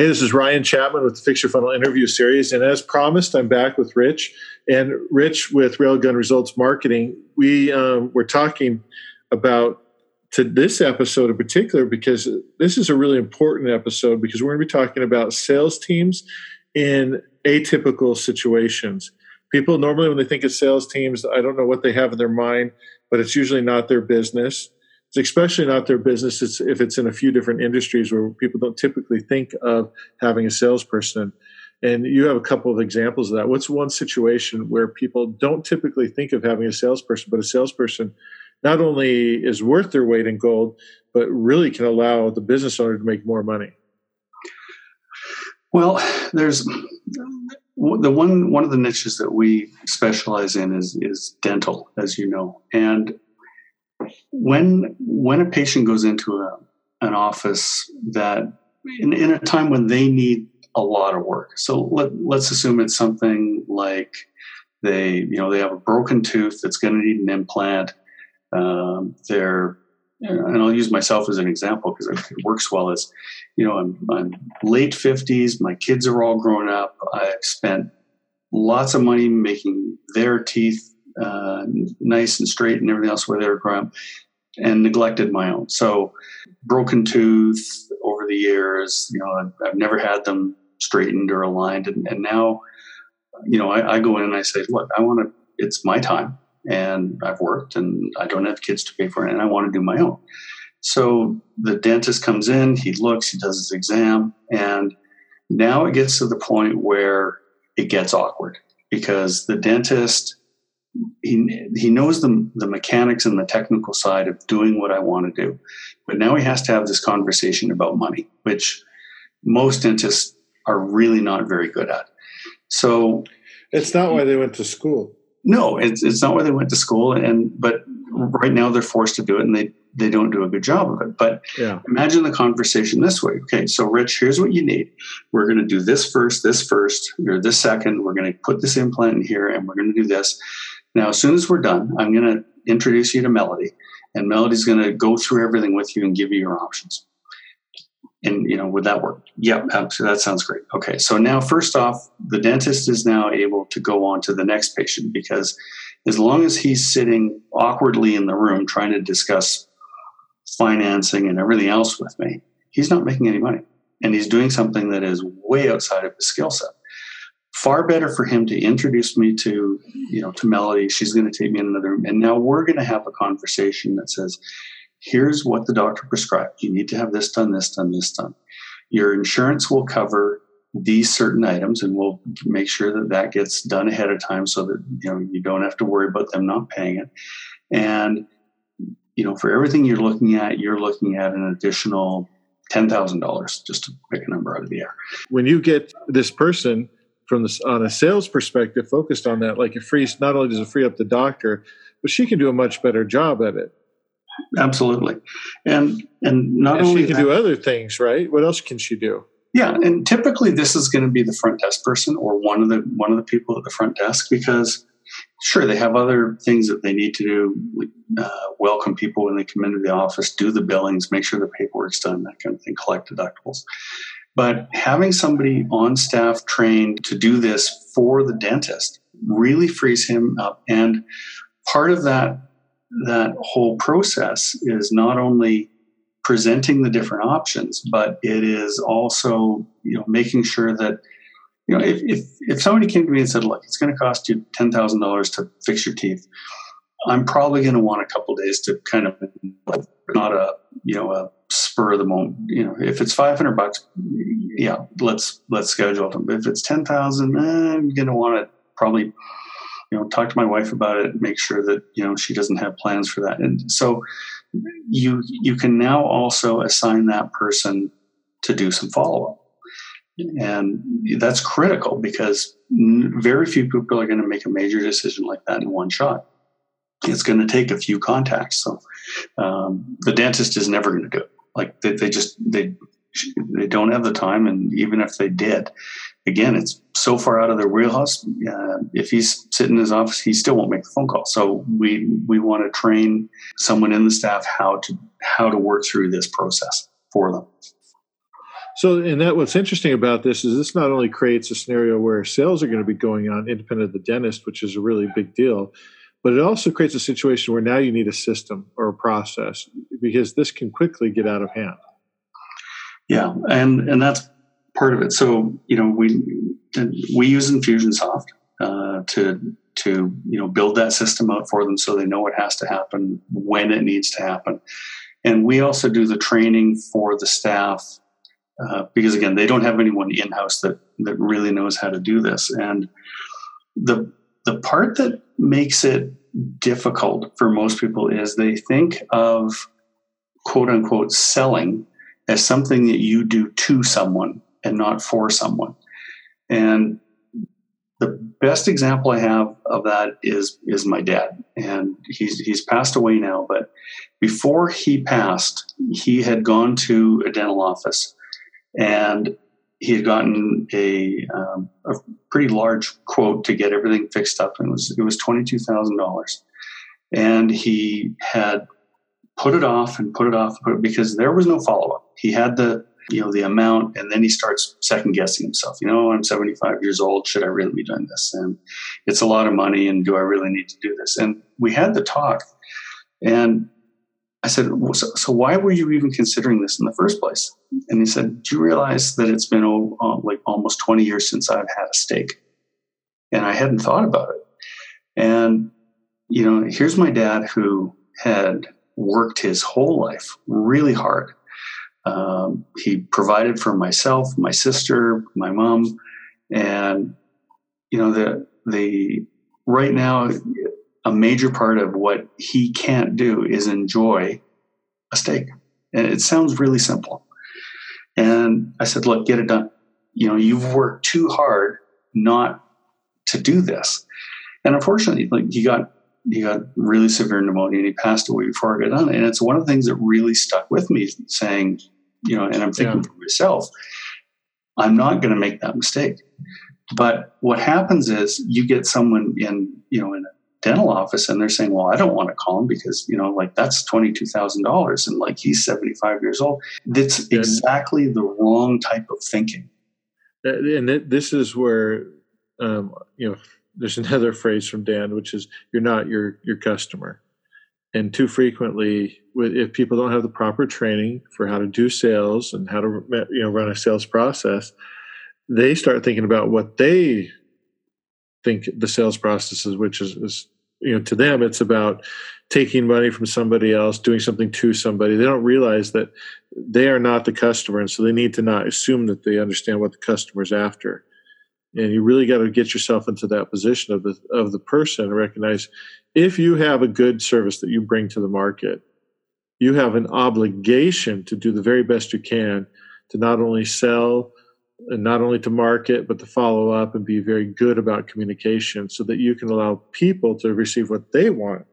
Hey, this is Ryan Chapman with the Fix Your Funnel interview series. And as promised, I'm back with Rich. And Rich with Railgun Results Marketing. We um, we're talking about to this episode in particular because this is a really important episode because we're going to be talking about sales teams in atypical situations. People normally, when they think of sales teams, I don't know what they have in their mind, but it's usually not their business it's especially not their business it's, if it's in a few different industries where people don't typically think of having a salesperson. And you have a couple of examples of that. What's one situation where people don't typically think of having a salesperson, but a salesperson not only is worth their weight in gold, but really can allow the business owner to make more money? Well, there's the one one of the niches that we specialize in is is dental, as you know, and when when a patient goes into a, an office that in, in, a time when they need a lot of work so let, let's assume it's something like they you know they have a broken tooth that's going to need an implant um, they're and I'll use myself as an example because it works well. As you know, I'm, I'm late fifties. My kids are all grown up. I've spent lots of money making their teeth uh, nice and straight and everything else where they were growing up, and neglected my own. So, broken tooth over the years, you know, I've, I've never had them straightened or aligned, and, and now, you know, I, I, go in and I say, look, I want to. It's my time, and I've worked, and I don't have kids to pay for it, and I want to do my own. So the dentist comes in, he looks, he does his exam, and now it gets to the point where it gets awkward because the dentist he he knows the the mechanics and the technical side of doing what I want to do, but now he has to have this conversation about money, which most dentists are really not very good at. So it's not why they went to school. No, it's it's not why they went to school, and but right now they're forced to do it, and they they don't do a good job of it. But yeah. imagine the conversation this way. Okay, so Rich, here's what you need. We're going to do this first, this first, or this second. We're going to put this implant in here, and we're going to do this. Now, as soon as we're done, I'm going to introduce you to Melody, and Melody's going to go through everything with you and give you your options. And you know, would that work? Yep, absolutely. That sounds great. Okay, so now first off, the dentist is now able to go on to the next patient because as long as he's sitting awkwardly in the room trying to discuss financing and everything else with me, he's not making any money, and he's doing something that is way outside of his skill set far better for him to introduce me to you know to melody. She's going to take me in another room. And now we're going to have a conversation that says here's what the doctor prescribed. You need to have this done this done this done. Your insurance will cover these certain items and we'll make sure that that gets done ahead of time so that you know you don't have to worry about them not paying it. And you know for everything you're looking at you're looking at an additional $10,000 just to pick a number out of the air. When you get this person from the on a sales perspective focused on that like it frees not only does it free up the doctor but she can do a much better job at it. Absolutely. And and not and only she can that, do other things right? What else can she do? Yeah and typically this is going to be the front desk person or one of the one of the people at the front desk because sure they have other things that they need to do uh, welcome people when they come into the office do the billings make sure the paperwork's done that kind of thing collect deductibles but having somebody on staff trained to do this for the dentist really frees him up. And part of that that whole process is not only presenting the different options, but it is also you know making sure that you know if if, if somebody came to me and said, "Look, it's going to cost you ten thousand dollars to fix your teeth," I'm probably going to want a couple days to kind of not a you know a spur of the moment. You know, if it's 500 bucks, yeah, let's let's schedule it. If it's 10,000, eh, I'm going to want to probably you know talk to my wife about it, make sure that you know she doesn't have plans for that. And so you you can now also assign that person to do some follow up. And that's critical because very few people are going to make a major decision like that in one shot it's going to take a few contacts. So um, the dentist is never going to do it. Like they, they just they they don't have the time, and even if they did, again, it's so far out of their wheelhouse. Uh, if he's sitting in his office, he still won't make the phone call. So we we want to train someone in the staff how to how to work through this process for them. So, and that what's interesting about this is this not only creates a scenario where sales are going to be going on independent of the dentist, which is a really big deal, but it also creates a situation where now you need a system or a process because this can quickly get out of hand. Yeah, and and that's part of it. So you know we we use Infusionsoft uh, to to you know build that system out for them so they know what has to happen when it needs to happen, and we also do the training for the staff uh, because again they don't have anyone in house that that really knows how to do this and the the part that makes it difficult for most people is they think of quote unquote selling as something that you do to someone and not for someone. And the best example I have of that is is my dad, and he's he's passed away now. But before he passed, he had gone to a dental office, and he had gotten a, um, a pretty large quote to get everything fixed up, and it was it was twenty two thousand dollars, and he had put it off and put it off because there was no follow up. He had the you know the amount, and then he starts second guessing himself. You know, I'm 75 years old. Should I really be doing this? And it's a lot of money, and do I really need to do this? And we had the talk, and I said, so, so, why were you even considering this in the first place? And he said, do you realize that it's been oh, like almost 20 years since I've had a steak? And I hadn't thought about it. And, you know, here's my dad who had worked his whole life really hard. Um, he provided for myself, my sister, my mom, and, you know, the, the, right now a major part of what he can't do is enjoy a steak. And it sounds really simple. And I said, look, get it done. You know, you've worked too hard not to do this. And unfortunately, like he got he got really severe pneumonia and he passed away before I got done. And it's one of the things that really stuck with me, saying, you know, and I'm thinking yeah. for myself, I'm not going to make that mistake. But what happens is you get someone in, you know, in a dental office and they're saying, well, I don't want to call him because, you know, like that's $22,000 and like he's 75 years old. That's exactly the wrong type of thinking. And this is where, um, you know, there's another phrase from Dan, which is you're not your, your customer. And too frequently, if people don't have the proper training for how to do sales and how to you know run a sales process, they start thinking about what they think the sales process is, which is, is you know to them it's about taking money from somebody else doing something to somebody. They don't realize that they are not the customer and so they need to not assume that they understand what the customer's after. And you really got to get yourself into that position of the of the person and recognize if you have a good service that you bring to the market you have an obligation to do the very best you can to not only sell and not only to market but to follow up and be very good about communication so that you can allow people to receive what they want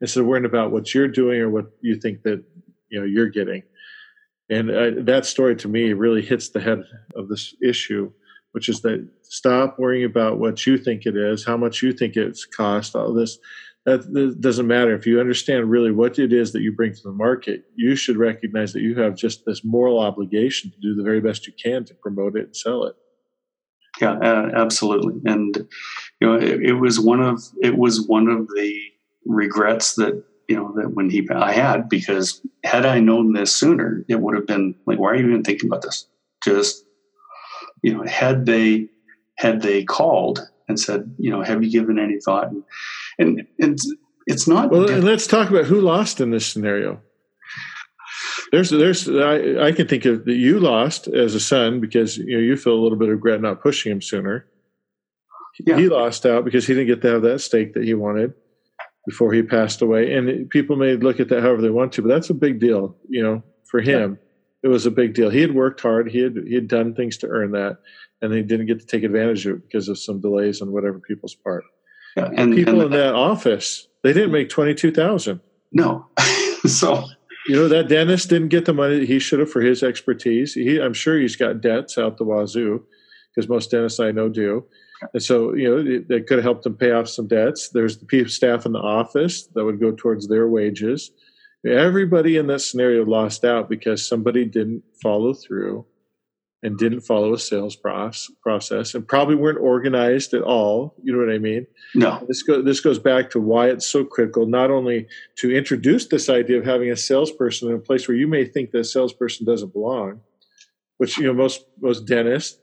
instead of worrying about what you're doing or what you think that you know you're getting. And uh, that story to me really hits the head of this issue which is that stop worrying about what you think it is how much you think it's cost all this that, doesn't matter. If you understand really what it is that you bring to the market, you should recognize that you have just this moral obligation to do the very best you can to promote it and sell it. Yeah, uh, absolutely. And you know, it, it, was one of it was one of the regrets that you know that when he I had because had I known this sooner, it would have been like, why are you even thinking about this? Just you know, had they had they called and said, you know, have you given any thought? And and, and it's not. Well, and let's talk about who lost in this scenario. There's, there's, I, I can think of that you lost as a son because you know you feel a little bit of regret not pushing him sooner. Yeah. He lost out because he didn't get to have that steak that he wanted before he passed away. And people may look at that however they want to, but that's a big deal, you know, for him. Yeah. It was a big deal. He had worked hard. He had he had done things to earn that, and he didn't get to take advantage of it because of some delays on whatever people's part. Yeah, and people and, in that office, they didn't make twenty two thousand. No, so you know that dentist didn't get the money that he should have for his expertise. He, I'm sure he's got debts out the wazoo, because most dentists I know do. And so, you know, it could have helped them pay off some debts. There's the people staff in the office that would go towards their wages. Everybody in that scenario lost out because somebody didn't follow through and didn't follow a sales process and probably weren't organized at all. You know what I mean? No. This, go, this goes back to why it's so critical, not only to introduce this idea of having a salesperson in a place where you may think that salesperson doesn't belong, which, you know, most, most dentists,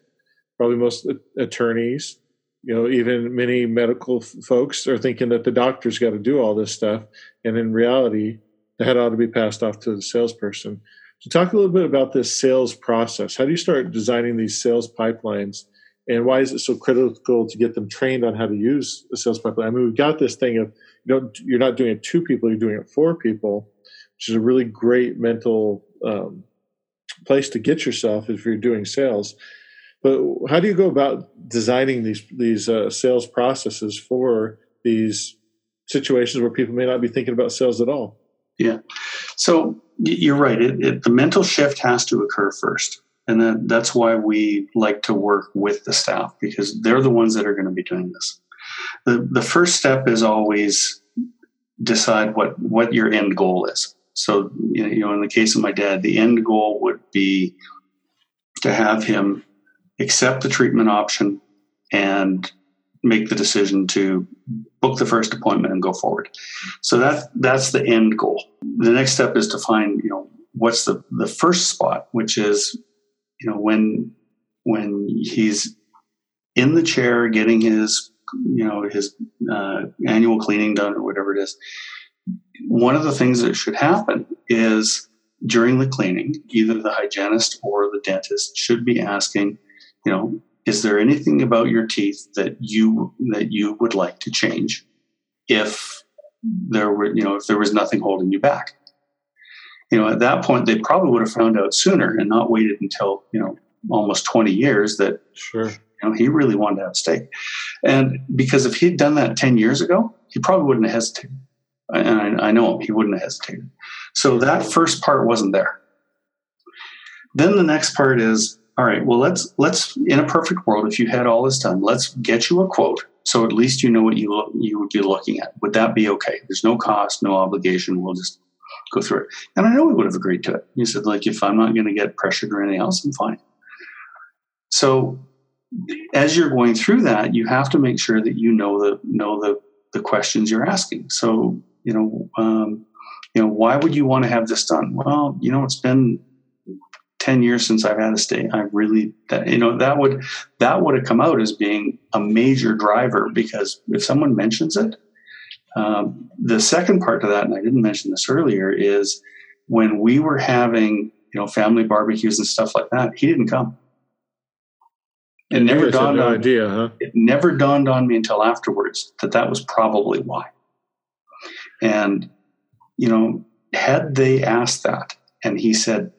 probably most attorneys, you know, even many medical folks are thinking that the doctor's got to do all this stuff. And in reality, that ought to be passed off to the salesperson. So, talk a little bit about this sales process. How do you start designing these sales pipelines, and why is it so critical to get them trained on how to use a sales pipeline? I mean, we've got this thing of you know you're not doing it two people, you're doing it for people, which is a really great mental um, place to get yourself if you're doing sales. But how do you go about designing these these uh, sales processes for these situations where people may not be thinking about sales at all? Yeah. So you're right. It, it, the mental shift has to occur first. And that, that's why we like to work with the staff because they're the ones that are going to be doing this. The, the first step is always decide what, what your end goal is. So, you know, in the case of my dad, the end goal would be to have him accept the treatment option and make the decision to book the first appointment and go forward. So that that's the end goal. The next step is to find, you know, what's the the first spot, which is, you know, when when he's in the chair getting his, you know, his uh, annual cleaning done or whatever it is. One of the things that should happen is during the cleaning, either the hygienist or the dentist should be asking, you know, is there anything about your teeth that you that you would like to change if there were you know if there was nothing holding you back? You know at that point they probably would have found out sooner and not waited until you know almost 20 years that sure. you know he really wanted to have steak. And because if he'd done that 10 years ago he probably wouldn't have hesitated. And I, I know him he wouldn't have hesitated. So that first part wasn't there. Then the next part is all right well let's let's in a perfect world if you had all this done let's get you a quote so at least you know what you you would be looking at. Would that be okay? There's no cost no obligation we'll just go through it. And i know we would have agreed to it. He said like if i'm not going to get pressured or anything else i'm fine. So as you're going through that you have to make sure that you know the know the the questions you're asking. So you know um, you know why would you want to have this done? Well you know it's been 10 years since I've had a state. I really, that, you know, that would, that would have come out as being a major driver because if someone mentions it, um, the second part to that, and I didn't mention this earlier, is when we were having, you know, family barbecues and stuff like that, he didn't come. It never dawned no on idea, huh? It never dawned on me until afterwards that that was probably why. And, you know, had they asked that and he said,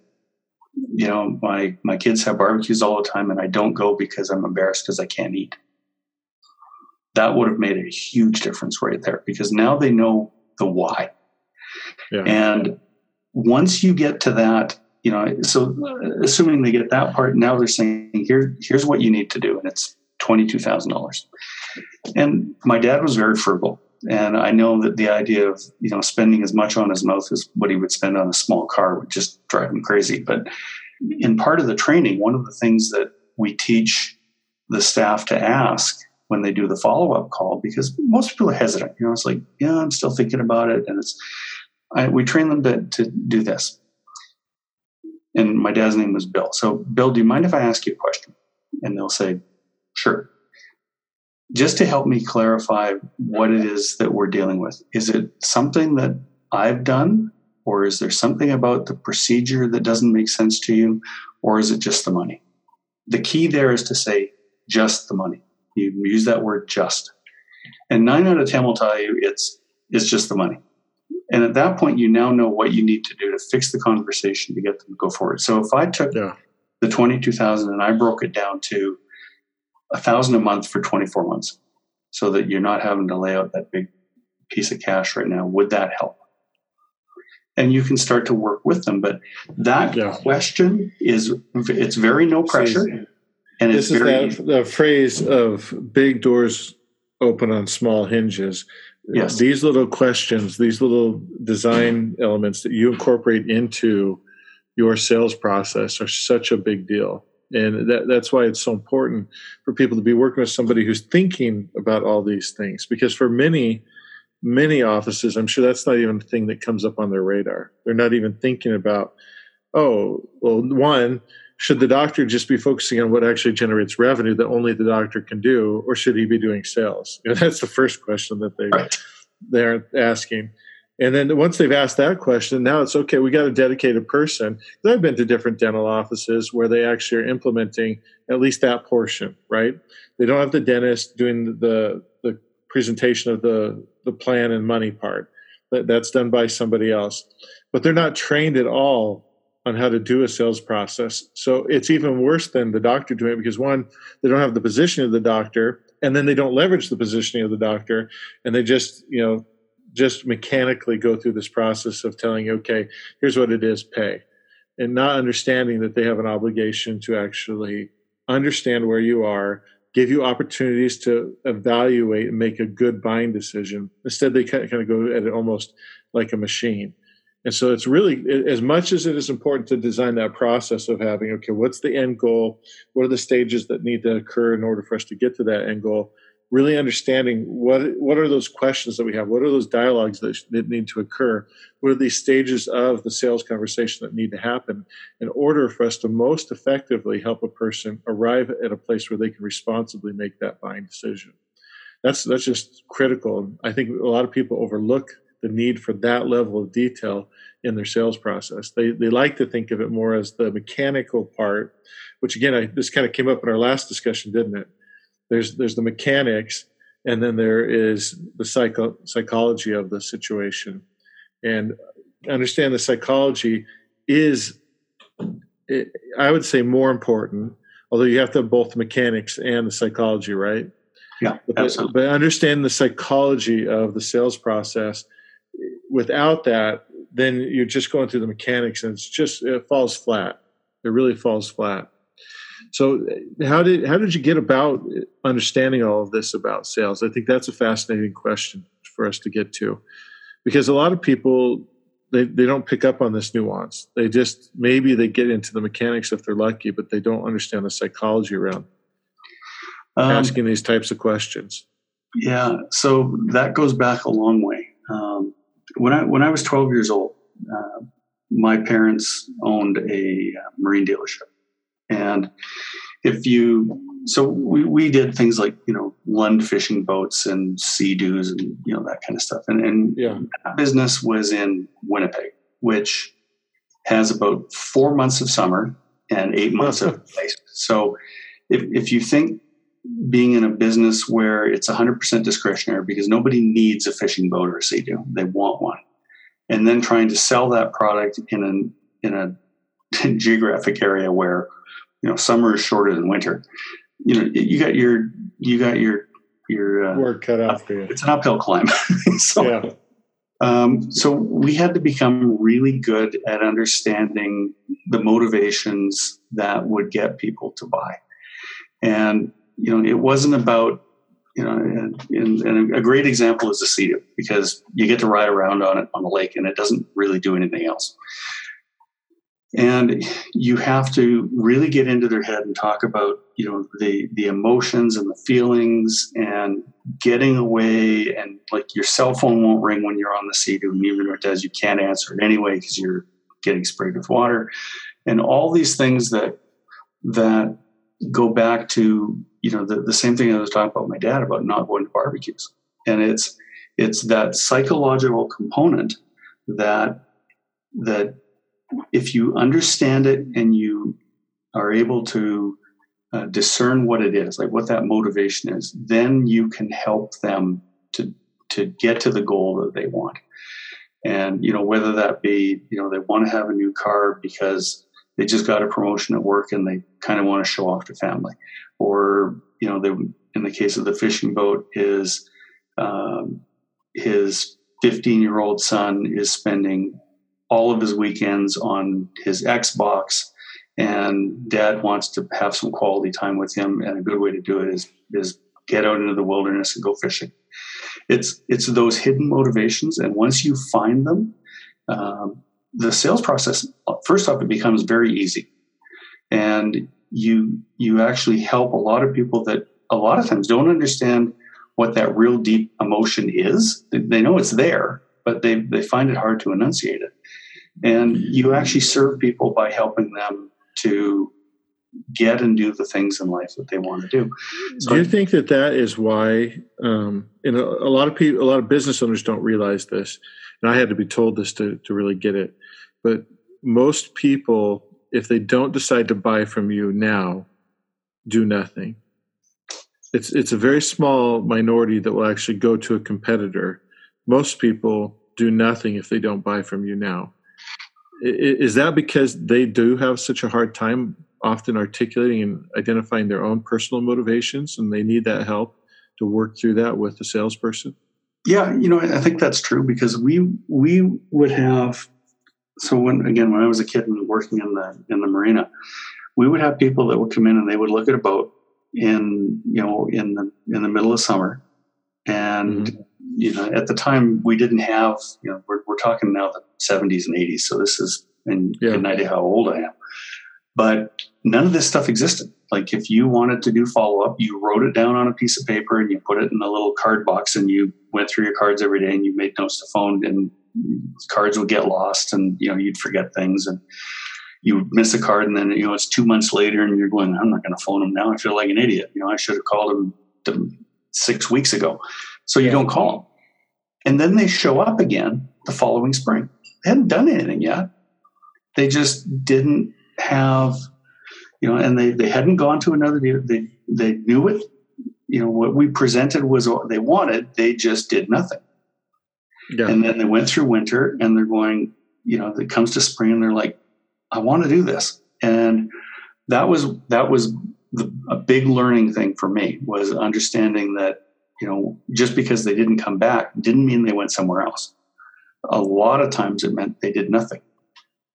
you know, my my kids have barbecues all the time, and I don't go because I'm embarrassed because I can't eat. That would have made a huge difference right there because now they know the why. Yeah. And once you get to that, you know, so assuming they get that part, now they're saying, here, here's what you need to do, and it's twenty two thousand dollars. And my dad was very frugal. And I know that the idea of you know spending as much on his mouth as what he would spend on a small car would just drive him crazy. But in part of the training, one of the things that we teach the staff to ask when they do the follow up call, because most people are hesitant. You know, it's like, yeah, I'm still thinking about it, and it's I, we train them to, to do this. And my dad's name was Bill. So, Bill, do you mind if I ask you a question? And they'll say, sure just to help me clarify what it is that we're dealing with. Is it something that I've done, or is there something about the procedure that doesn't make sense to you, or is it just the money? The key there is to say just the money. You use that word just. And nine out of 10 will tell you it's, it's just the money. And at that point, you now know what you need to do to fix the conversation to get them to go forward. So if I took yeah. the 22,000 and I broke it down to a thousand a month for 24 months so that you're not having to lay out that big piece of cash right now. Would that help? And you can start to work with them. But that yeah. question is, it's very no pressure. And this is very, that the phrase of big doors open on small hinges. Yes. These little questions, these little design elements that you incorporate into your sales process are such a big deal And that, that's why it's so important for people to be working with somebody who's thinking about all these things. Because for many, many offices, I'm sure that's not even a thing that comes up on their radar. They're not even thinking about, oh, well, one, should the doctor just be focusing on what actually generates revenue that only the doctor can do, or should he be doing sales? You know, that's the first question that they right. they're asking. And then once they've asked that question, now it's okay. We got a dedicated person. I've been to different dental offices where they actually are implementing at least that portion, right? They don't have the dentist doing the the presentation of the the plan and money part. That, that's done by somebody else, but they're not trained at all on how to do a sales process. So it's even worse than the doctor doing it because one, they don't have the position of the doctor, and then they don't leverage the positioning of the doctor, and they just you know just mechanically go through this process of telling you, okay, here's what it is, pay, and not understanding that they have an obligation to actually understand where you are, give you opportunities to evaluate and make a good buying decision. Instead, they kind of go at it almost like a machine. And so it's really as much as it is important to design that process of having, okay, what's the end goal? What are the stages that need to occur in order for us to get to that end goal? Really understanding what what are those questions that we have? What are those dialogues that, that need to occur? What are these stages of the sales conversation that need to happen in order for us to most effectively help a person arrive at a place where they can responsibly make that buying decision? That's that's just critical. I think a lot of people overlook the need for that level of detail in their sales process. They they like to think of it more as the mechanical part which again I, this kind of came up in our last discussion didn't it there's there's the mechanics and then there is the psycho, psychology of the situation. And understand the psychology is it, i would say more important although you have to have both the mechanics and the psychology right? Yeah but, absolutely. but understand the psychology of the sales process. Without that then you're just going through the mechanics and it's just it falls flat. It really falls flat so, how did how did you get about understanding all of this about sales? I think that's a fascinating question for us to get to, because a lot of people they, they don't pick up on this nuance. They just maybe they get into the mechanics if they're lucky, but they don't understand the psychology around um, asking these types of questions. Yeah, so that goes back a long way. Um, when I when I was 12 years old, uh, my parents owned a uh, marine dealership and if you, so we, we did things like, you know, Lund fishing boats and Sea-Doos and, you know, that kind of stuff. And, and yeah. that business was in Winnipeg, which has about four months of summer and eight months of ice. So if, if you think being in a business where it's 100% discretionary because nobody needs a fishing boat or a Sea-Doo, they want one. And then trying to sell that product in an in a geographic area where you know summer is shorter than winter. You know you got your you got your your uh, work cut out for you. it's an uphill climb. So yeah. Um, so we had to become really good at understanding the motivations that would get people to buy. And you know it wasn't about you know and, and a great example is the sea because you get to ride around on it on the lake and it doesn't really do anything else and you have to really get into their head and talk about you know the the emotions and the feelings and getting away and like your cell phone won't ring when you're on the seat. And even if it does you can't answer it anyway because you're getting sprayed with water. And all these things that that go back to you know the, the same thing i was talking about my dad about not going to barbecues. And it's it's that psychological component that that if you understand it and you are able to uh, discern what it is, like what that motivation is, then you can help them to to get to the goal that they want. And you know whether that be you know they want to have a new car because they just got a promotion at work and they kind of want to show off to family, or you know they in the case of the fishing boat is um, his 15 year old son is spending all of his weekends on his Xbox, and dad wants to have some quality time with him. And a good way to do it is is get out into the wilderness and go fishing. It's it's those hidden motivations, and once you find them, um, the sales process first off it becomes very easy, and you you actually help a lot of people that a lot of times don't understand what that real deep emotion is. They know it's there, but they they find it hard to enunciate it. And you actually serve people by helping them to get and do the things in life that they want to do. So do you think that that is why? Um, and a, a lot of people, a lot of business owners don't realize this, and I had to be told this to to really get it. But most people, if they don't decide to buy from you now, do nothing. It's it's a very small minority that will actually go to a competitor. Most people do nothing if they don't buy from you now. Is that because they do have such a hard time often articulating and identifying their own personal motivations and they need that help to work through that with the salesperson? Yeah, you know, I think that's true because we we would have so when again when I was a kid and working in the in the marina, we would have people that would come in and they would look at a boat in you know in the in the middle of summer, and mm-hmm. You know at the time we didn't have you know we're, we're talking now the 70s and 80s, so this is and yeah. an idea how old I am, but none of this stuff existed. Like if you wanted to do follow up, you wrote it down on a piece of paper and you put it in a little card box and you went through your cards every day and you made notes to phone and cards would get lost and you know you'd forget things and you would miss a card and then you know it's two months later and you're going i'm not going to phone him now i feel like an idiot you know i should have called him six weeks ago so you yeah. don't call them and then they show up again the following spring they hadn't done anything yet they just didn't have you know and they, they hadn't gone to another deal they they knew it you know what we presented was what they wanted they just did nothing yeah. And then they went through winter and they're going, you know, it comes to spring and they're like, I want to do this. And that was, that was the, a big learning thing for me was understanding that, you know, just because they didn't come back didn't mean they went somewhere else. A lot of times it meant they did nothing.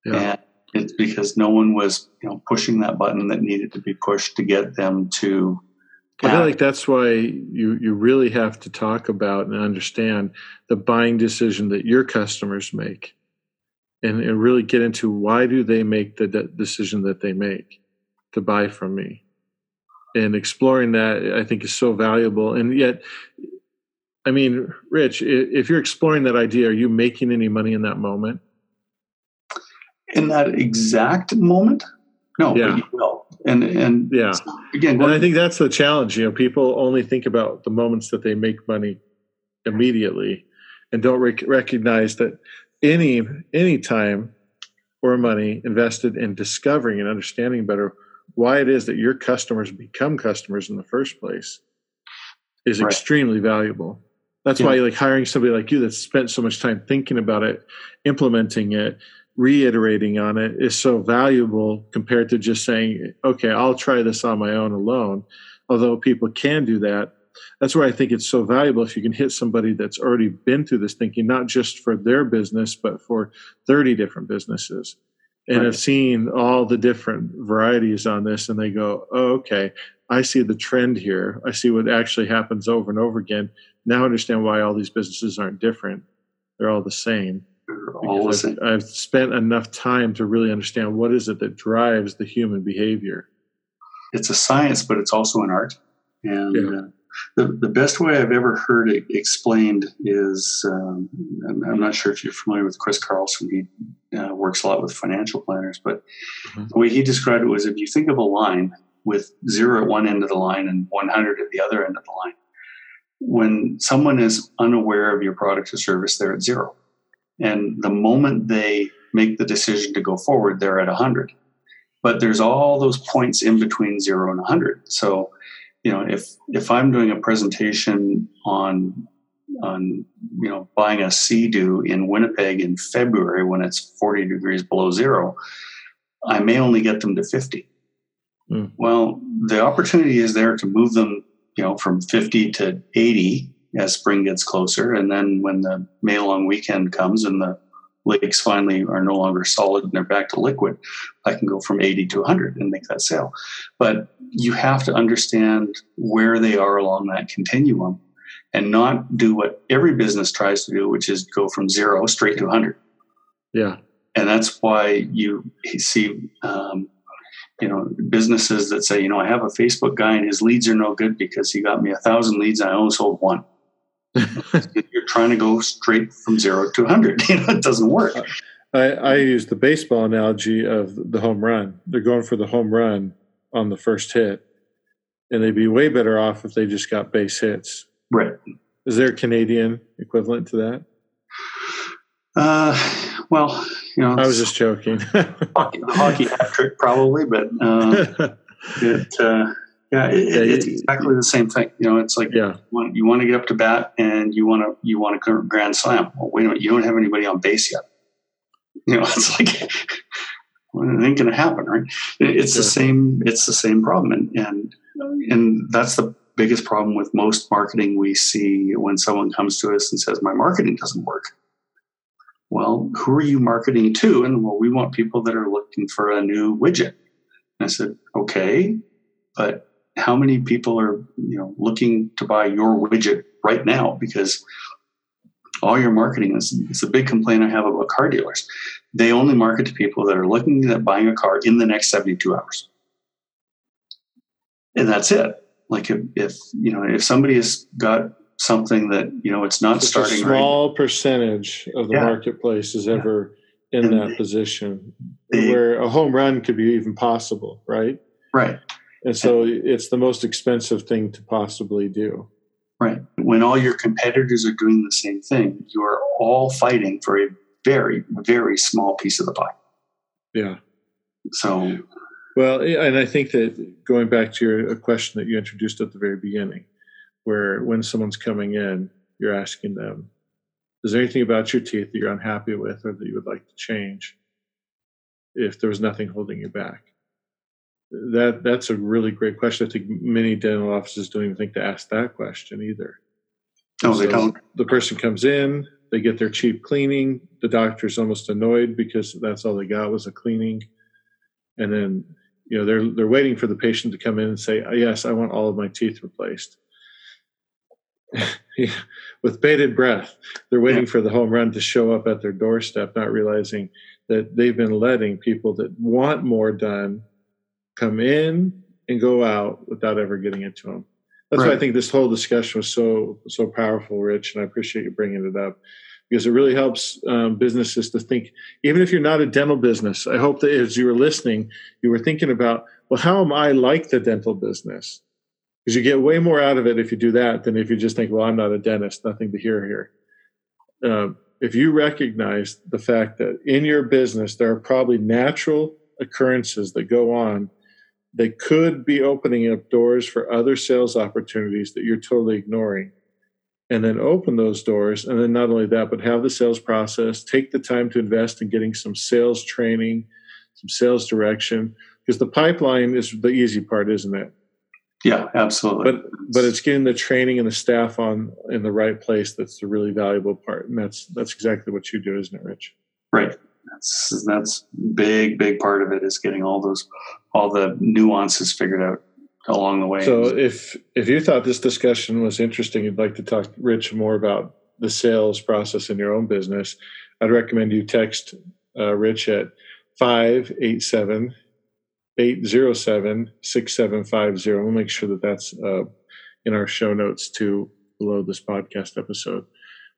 Yeah. And it's because no one was, you know, pushing that button that needed to be pushed to get them to I feel like that's why you you really have to talk about and understand the buying decision that your customers make, and, and really get into why do they make the de- decision that they make to buy from me, and exploring that I think is so valuable. And yet, I mean, Rich, if you're exploring that idea, are you making any money in that moment? In that exact moment, no, yeah. you will and and yeah again and i think that's the challenge you know people only think about the moments that they make money immediately and don't rec- recognize that any any time or money invested in discovering and understanding better why it is that your customers become customers in the first place is right. extremely valuable that's yeah. why like hiring somebody like you that's spent so much time thinking about it implementing it reiterating on it is so valuable compared to just saying, okay, I'll try this on my own alone. Although people can do that, that's where I think it's so valuable if you can hit somebody that's already been through this thinking, not just for their business, but for 30 different businesses and right. have seen all the different varieties on this. And they go, oh, okay, I see the trend here. I see what actually happens over and over again. Now I understand why all these businesses aren't different. They're all the same all I've, I've, spent enough time to really understand what is it that drives the human behavior. It's a science, but it's also an art. And yeah. uh, the, the best way I've ever heard it explained is um, I'm not sure if you're familiar with Chris Carlson. He uh, works a lot with financial planners, but mm-hmm. the way he described it was if you think of a line with zero at one end of the line and 100 at the other end of the line, when someone is unaware of your product or service, they're at zero. And the moment they make the decision to go forward, they're at 100. But there's all those points in between 0 and 100. So, you know, if if I'm doing a presentation on on you know buying a Sea-Doo in Winnipeg in February when it's 40 degrees below zero, I may only get them to 50. Mm. Well, the opportunity is there to move them, you know, from 50 to 80 as spring gets closer. And then when the May long weekend comes and the lakes finally are no longer solid and they're back to liquid, I can go from 80 to 100 and make that sale. But you have to understand where they are along that continuum and not do what every business tries to do, which is go from zero straight to 100. Yeah. And that's why you see um, you know businesses that say, you know, I have a Facebook guy and his leads are no good because he got me a thousand leads and I only sold one. You're trying to go straight from zero to 100. You know, it doesn't work. I, I use the baseball analogy of the home run. They're going for the home run on the first hit, and they'd be way better off if they just got base hits. Right. Is there a Canadian equivalent to that? Uh, well, you know, I was just joking. hockey, hockey hat trick probably, but uh, it, uh, yeah, it, yeah, it's exactly the same thing. You know, it's like yeah. you, want, you want to get up to bat and you want to you want a grand slam. Well, wait a minute, you don't have anybody on base yet. You know, it's like well, it ain't going to happen, right? It's yeah. the same. It's the same problem, and and and that's the biggest problem with most marketing we see when someone comes to us and says, "My marketing doesn't work." Well, who are you marketing to? And well, we want people that are looking for a new widget. And I said, okay, but how many people are you know looking to buy your widget right now because all your marketing is it's a big complaint I have about car dealers. They only market to people that are looking at buying a car in the next 72 hours. And that's it. Like if, if you know if somebody has got something that you know it's not Such starting a small right, percentage of the Yeah. marketplace is ever in And that they- position they- where a home run could be even possible, right? right And so it's the most expensive thing to possibly do. Right. When all your competitors are doing the same thing, you are all fighting for a very, very small piece of the pie. Yeah. So, Well, and I think that going back to your a question that you introduced at the very beginning, where when someone's coming in, you're asking them, is there anything about your teeth that you're unhappy with or that you would like to change if there was nothing holding you back? That that's a really great question. I think many dental offices don't even think to ask that question either. no, they So don't. The person comes in, they get their cheap cleaning. The doctor's almost annoyed because that's all they got was a cleaning, and then you know they're they're waiting for the patient to come in and say, uh, "Yes, I want all of my teeth replaced." With bated breath, they're waiting for the home run to show up at their doorstep, not realizing that they've been letting people that want more done come in and go out without ever getting into them. That's why I think this whole discussion was so so powerful, Rich, and I appreciate you bringing it up because it really helps um, businesses to think. Even if you're not a dental business, I hope that as you were listening, you were thinking about, well, how am I like the dental business? Because you get way more out of it if you do that than if you just think, well, I'm not a dentist, nothing to hear here. Um, if you recognize the fact that in your business there are probably natural occurrences that go on they could be opening up doors for other sales opportunities that you're totally ignoring and then open those doors and then not only that but have the sales process take the time to invest in getting some sales training some sales direction because the pipeline is the easy part isn't it Yeah, absolutely. but but it's getting the training and the staff on in the right place that's the really valuable part and that's that's exactly what you do isn't it rich right. That's that's big, big part of it is getting all those all the nuances figured out along the way. So if if you thought this discussion was interesting, you'd like to talk Rich more about the sales process in your own business, I'd recommend you text uh, Rich at 587 807 6750. We'll make sure that that's uh, in our show notes too below this podcast episode.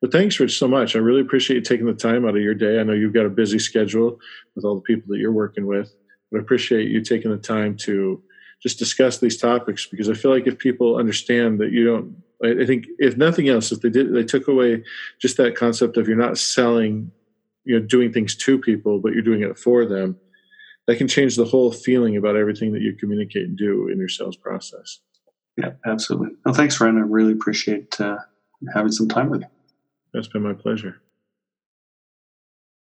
But thanks, Rich, so much. I really appreciate you taking the time out of your day. I know you've got a busy schedule with all the people that you're working with, but I appreciate you taking the time to just discuss these topics because I feel like if people understand that you don't, I think if nothing else, if they did, they took away just that concept of you're not selling, you know, doing things to people, but you're doing it for them. That can change the whole feeling about everything that you communicate and do in your sales process. yeah, absolutely. Well, thanks, Ryan. I really appreciate uh, having some time with you. That's been my pleasure.